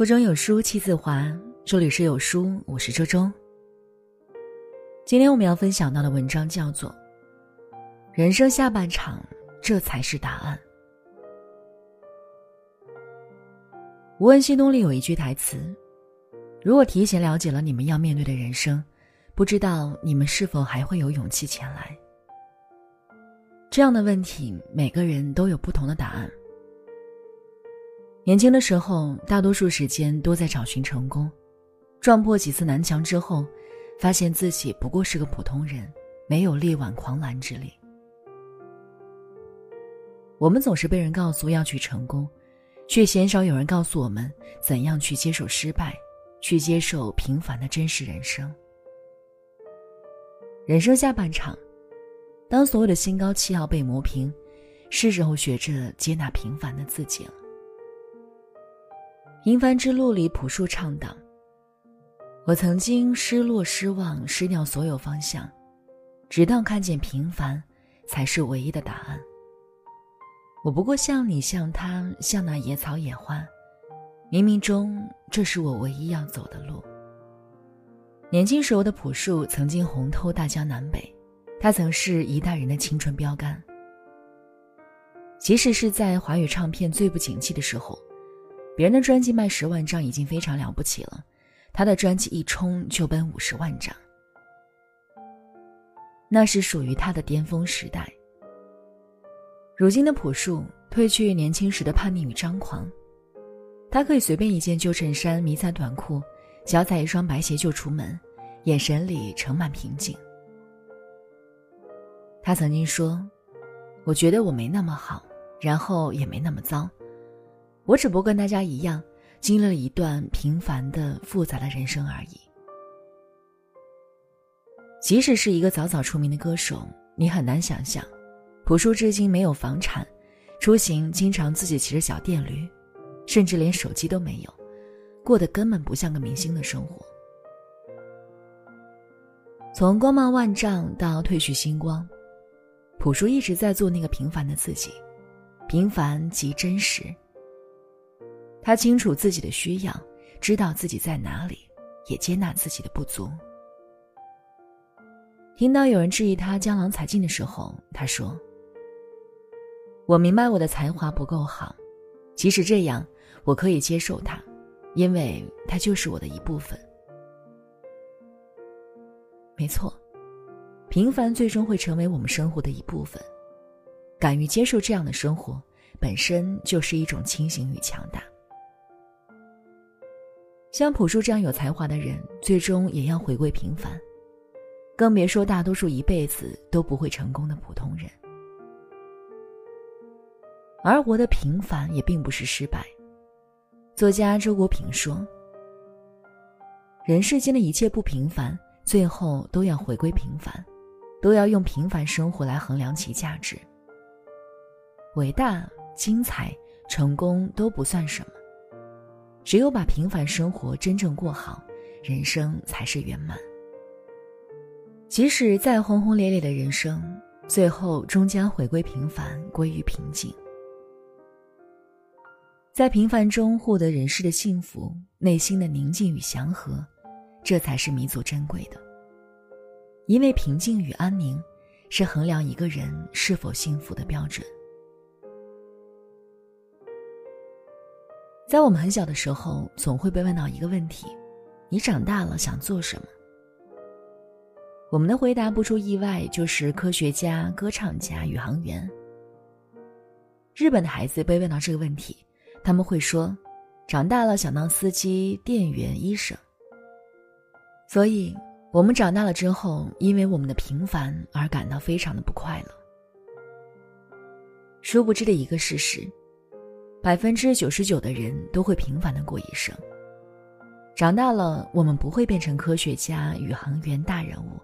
腹中有书气自华，这里是有书，我是周周。今天我们要分享到的文章叫做《人生下半场，这才是答案》。无问西东里有一句台词：“如果提前了解了你们要面对的人生，不知道你们是否还会有勇气前来。”这样的问题，每个人都有不同的答案。年轻的时候，大多数时间都在找寻成功，撞破几次南墙之后，发现自己不过是个普通人，没有力挽狂澜之力。我们总是被人告诉要去成功，却鲜少有人告诉我们怎样去接受失败，去接受平凡的真实人生。人生下半场，当所有的心高气傲被磨平，是时候学着接纳平凡的自己了。平凡之路里，朴树唱道：“我曾经失落、失望、失掉所有方向，直到看见平凡，才是唯一的答案。我不过像你，像他，像那野草野花，冥冥中，这是我唯一要走的路。”年轻时候的朴树曾经红透大江南北，他曾是一代人的青春标杆。即使是在华语唱片最不景气的时候。别人的专辑卖十万张已经非常了不起了，他的专辑一冲就奔五十万张，那是属于他的巅峰时代。如今的朴树褪去年轻时的叛逆与张狂，他可以随便一件旧衬衫、迷彩短裤，脚踩一双白鞋就出门，眼神里盛满平静。他曾经说：“我觉得我没那么好，然后也没那么糟。”我只不过跟大家一样，经历了一段平凡的、复杂的人生而已。即使是一个早早出名的歌手，你很难想象，朴树至今没有房产，出行经常自己骑着小电驴，甚至连手机都没有，过得根本不像个明星的生活。从光芒万丈到褪去星光，朴树一直在做那个平凡的自己，平凡即真实。他清楚自己的需要，知道自己在哪里，也接纳自己的不足。听到有人质疑他江郎才尽的时候，他说：“我明白我的才华不够好，即使这样，我可以接受它，因为它就是我的一部分。”没错，平凡最终会成为我们生活的一部分。敢于接受这样的生活，本身就是一种清醒与强大。像朴树这样有才华的人，最终也要回归平凡，更别说大多数一辈子都不会成功的普通人。而活得平凡也并不是失败。作家周国平说：“人世间的一切不平凡，最后都要回归平凡，都要用平凡生活来衡量其价值。伟大、精彩、成功都不算什么。”只有把平凡生活真正过好，人生才是圆满。即使再轰轰烈烈的人生，最后终将回归平凡，归于平静。在平凡中获得人世的幸福，内心的宁静与祥和，这才是弥足珍贵的。因为平静与安宁，是衡量一个人是否幸福的标准。在我们很小的时候，总会被问到一个问题：“你长大了想做什么？”我们的回答不出意外就是科学家、歌唱家、宇航员。日本的孩子被问到这个问题，他们会说：“长大了想当司机、店员、医生。”所以，我们长大了之后，因为我们的平凡而感到非常的不快乐。殊不知的一个事实。百分之九十九的人都会平凡的过一生。长大了，我们不会变成科学家、宇航员大人物，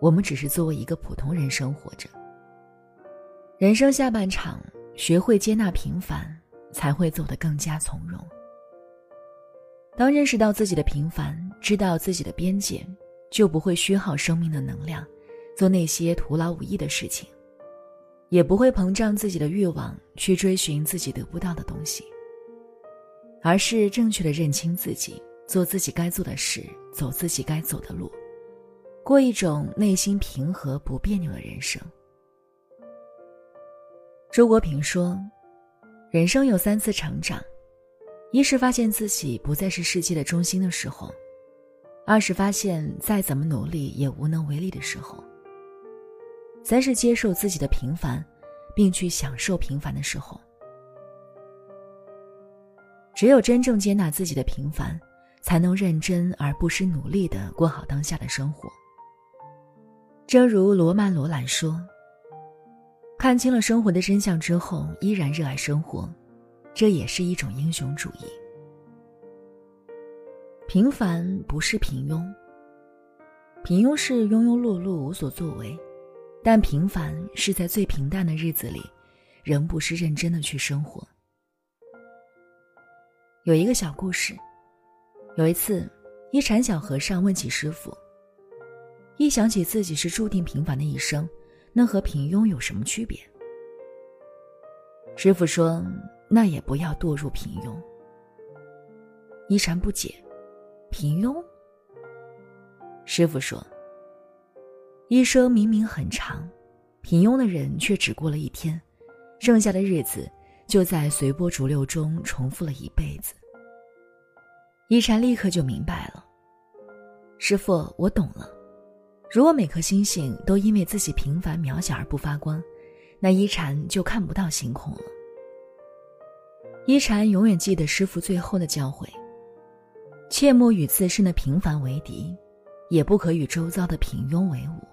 我们只是作为一个普通人生活着。人生下半场，学会接纳平凡，才会走得更加从容。当认识到自己的平凡，知道自己的边界，就不会虚耗生命的能量，做那些徒劳无益的事情。也不会膨胀自己的欲望，去追寻自己得不到的东西。而是正确的认清自己，做自己该做的事，走自己该走的路，过一种内心平和不别扭的人生。周国平说：“人生有三次成长，一是发现自己不再是世界的中心的时候；二是发现再怎么努力也无能为力的时候；三是接受自己的平凡，并去享受平凡的时候。”只有真正接纳自己的平凡，才能认真而不失努力的过好当下的生活。正如罗曼·罗兰说：“看清了生活的真相之后，依然热爱生活，这也是一种英雄主义。平凡不是平庸，平庸是庸庸碌碌无所作为，但平凡是在最平淡的日子里，仍不失认真的去生活。”有一个小故事。有一次，一禅小和尚问起师傅：“一想起自己是注定平凡的一生，那和平庸有什么区别？”师傅说：“那也不要堕入平庸。”一禅不解：“平庸？”师傅说：“一生明明很长，平庸的人却只过了一天，剩下的日子。”就在随波逐流中重复了一辈子。一禅立刻就明白了，师傅，我懂了。如果每颗星星都因为自己平凡渺小而不发光，那一禅就看不到星空了。一禅永远记得师傅最后的教诲：切莫与自身的平凡为敌，也不可与周遭的平庸为伍。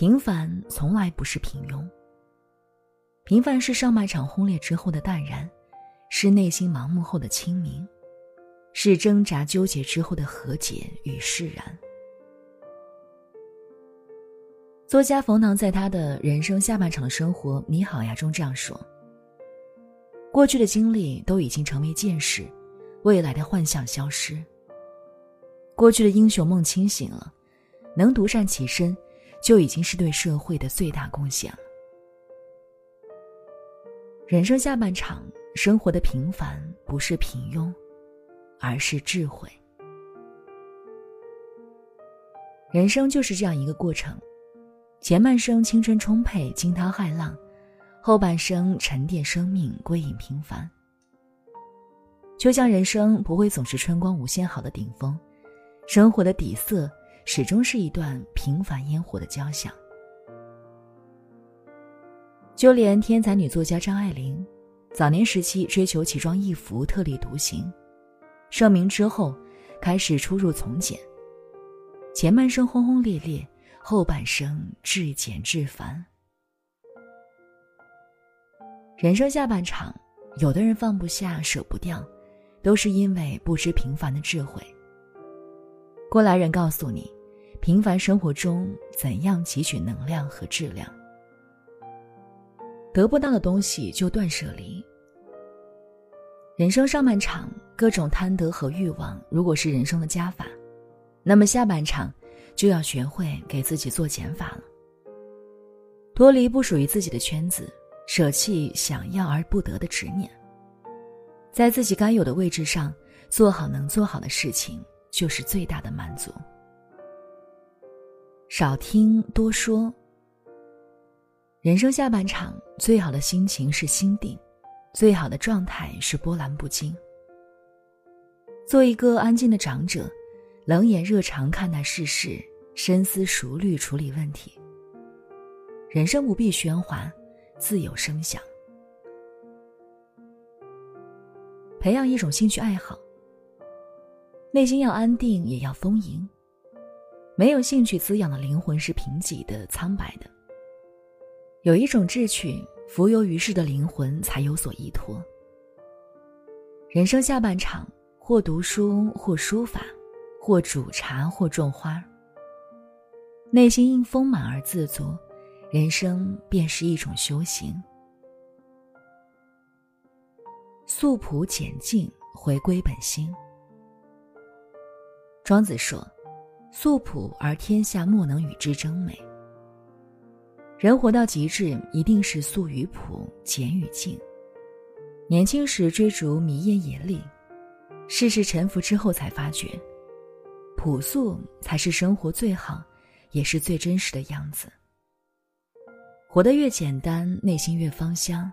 平凡从来不是平庸。平凡是上半场轰烈之后的淡然，是内心盲目后的清明，是挣扎纠结之后的和解与释然。作家冯唐在他的人生下半场的生活，你好呀中这样说：过去的经历都已经成为见识，未来的幻象消失。过去的英雄梦清醒了，能独善其身，就已经是对社会的最大贡献了。人生下半场，生活的平凡不是平庸，而是智慧。人生就是这样一个过程，前半生青春充沛，惊涛骇浪；后半生沉淀生命，归隐平凡。就像人生不会总是春光无限好的顶峰，生活的底色始终是一段平凡烟火的交响。就连天才女作家张爱玲，早年时期追求奇装异服、特立独行，盛名之后，开始出入从简。前半生轰轰烈烈，后半生至简至繁。人生下半场，有的人放不下、舍不掉，都是因为不知平凡的智慧。过来人告诉你，平凡生活中怎样汲取能量和质量。得不到的东西就断舍离。人生上半场，各种贪得和欲望，如果是人生的加法，那么下半场就要学会给自己做减法了。脱离不属于自己的圈子，舍弃想要而不得的执念，在自己该有的位置上做好能做好的事情，就是最大的满足。少听多说。人生下半场，最好的心情是心定，最好的状态是波澜不惊。做一个安静的长者，冷眼热肠看待世事，深思熟虑处理问题。人生不必喧哗，自有声响。培养一种兴趣爱好，内心要安定，也要丰盈。没有兴趣滋养的灵魂是贫瘠的、苍白的。有一种志趣，浮游于世的灵魂才有所依托。人生下半场，或读书，或书法，或煮茶，或种花。内心因丰满而自足，人生便是一种修行。素朴简净，回归本心。庄子说：“素朴而天下莫能与之争美。”人活到极致，一定是素与朴，简与静。年轻时追逐迷艳野丽，世事沉浮之后才发觉，朴素才是生活最好，也是最真实的样子。活得越简单，内心越芳香，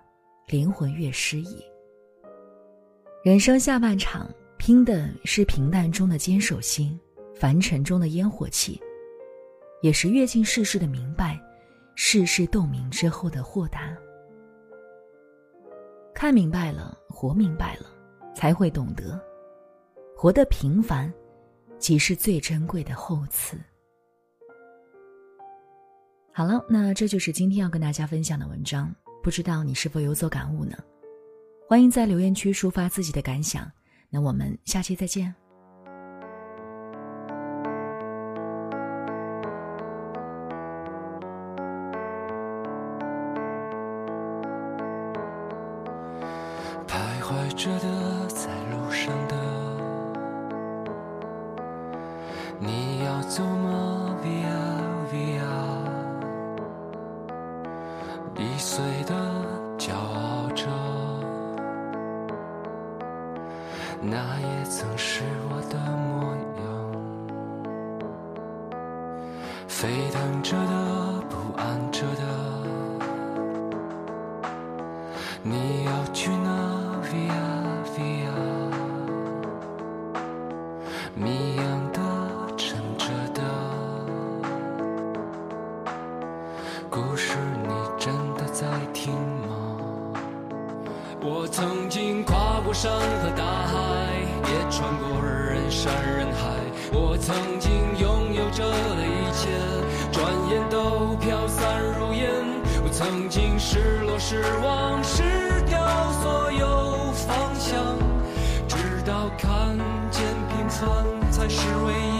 灵魂越诗意。人生下半场，拼的是平淡中的坚守心，凡尘中的烟火气，也是阅尽世事的明白，世事洞明之后的豁达。看明白了，活明白了，才会懂得，活得平凡，即是最珍贵的厚赐。好了，那这就是今天要跟大家分享的文章，不知道你是否有所感悟呢？欢迎在留言区抒发自己的感想。那我们下期再见。徘徊着的，沸腾着的，不安着的，你要去哪？Via Via？谜样的，沉着的，故事你真的在听吗？我曾经跨过山和大海，也穿过人山人海。我曾经拥有着曾经失落失望失掉所有方向，直到看见平凡。才是唯一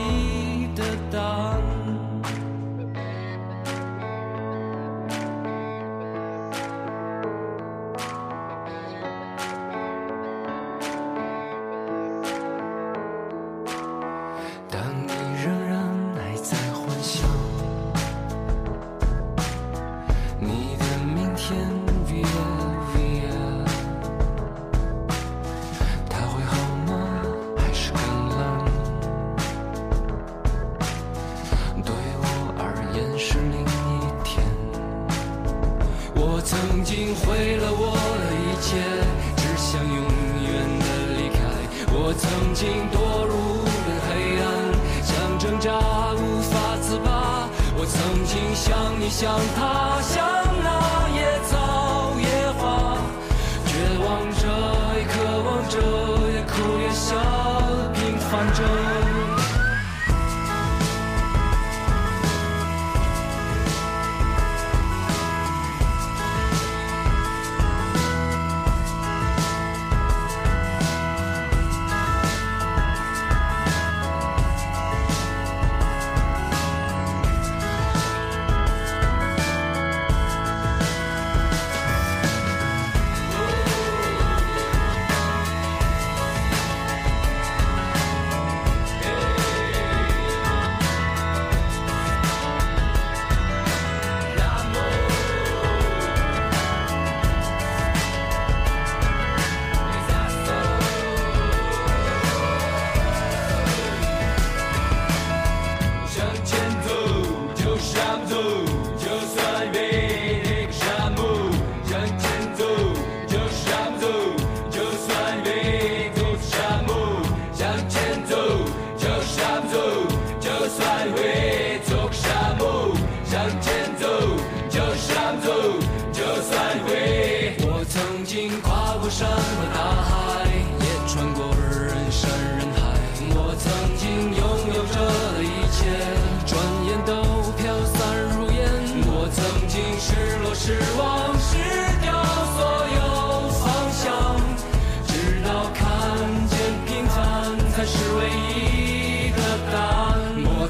我曾经像你，像他，像那野草。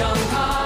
让他。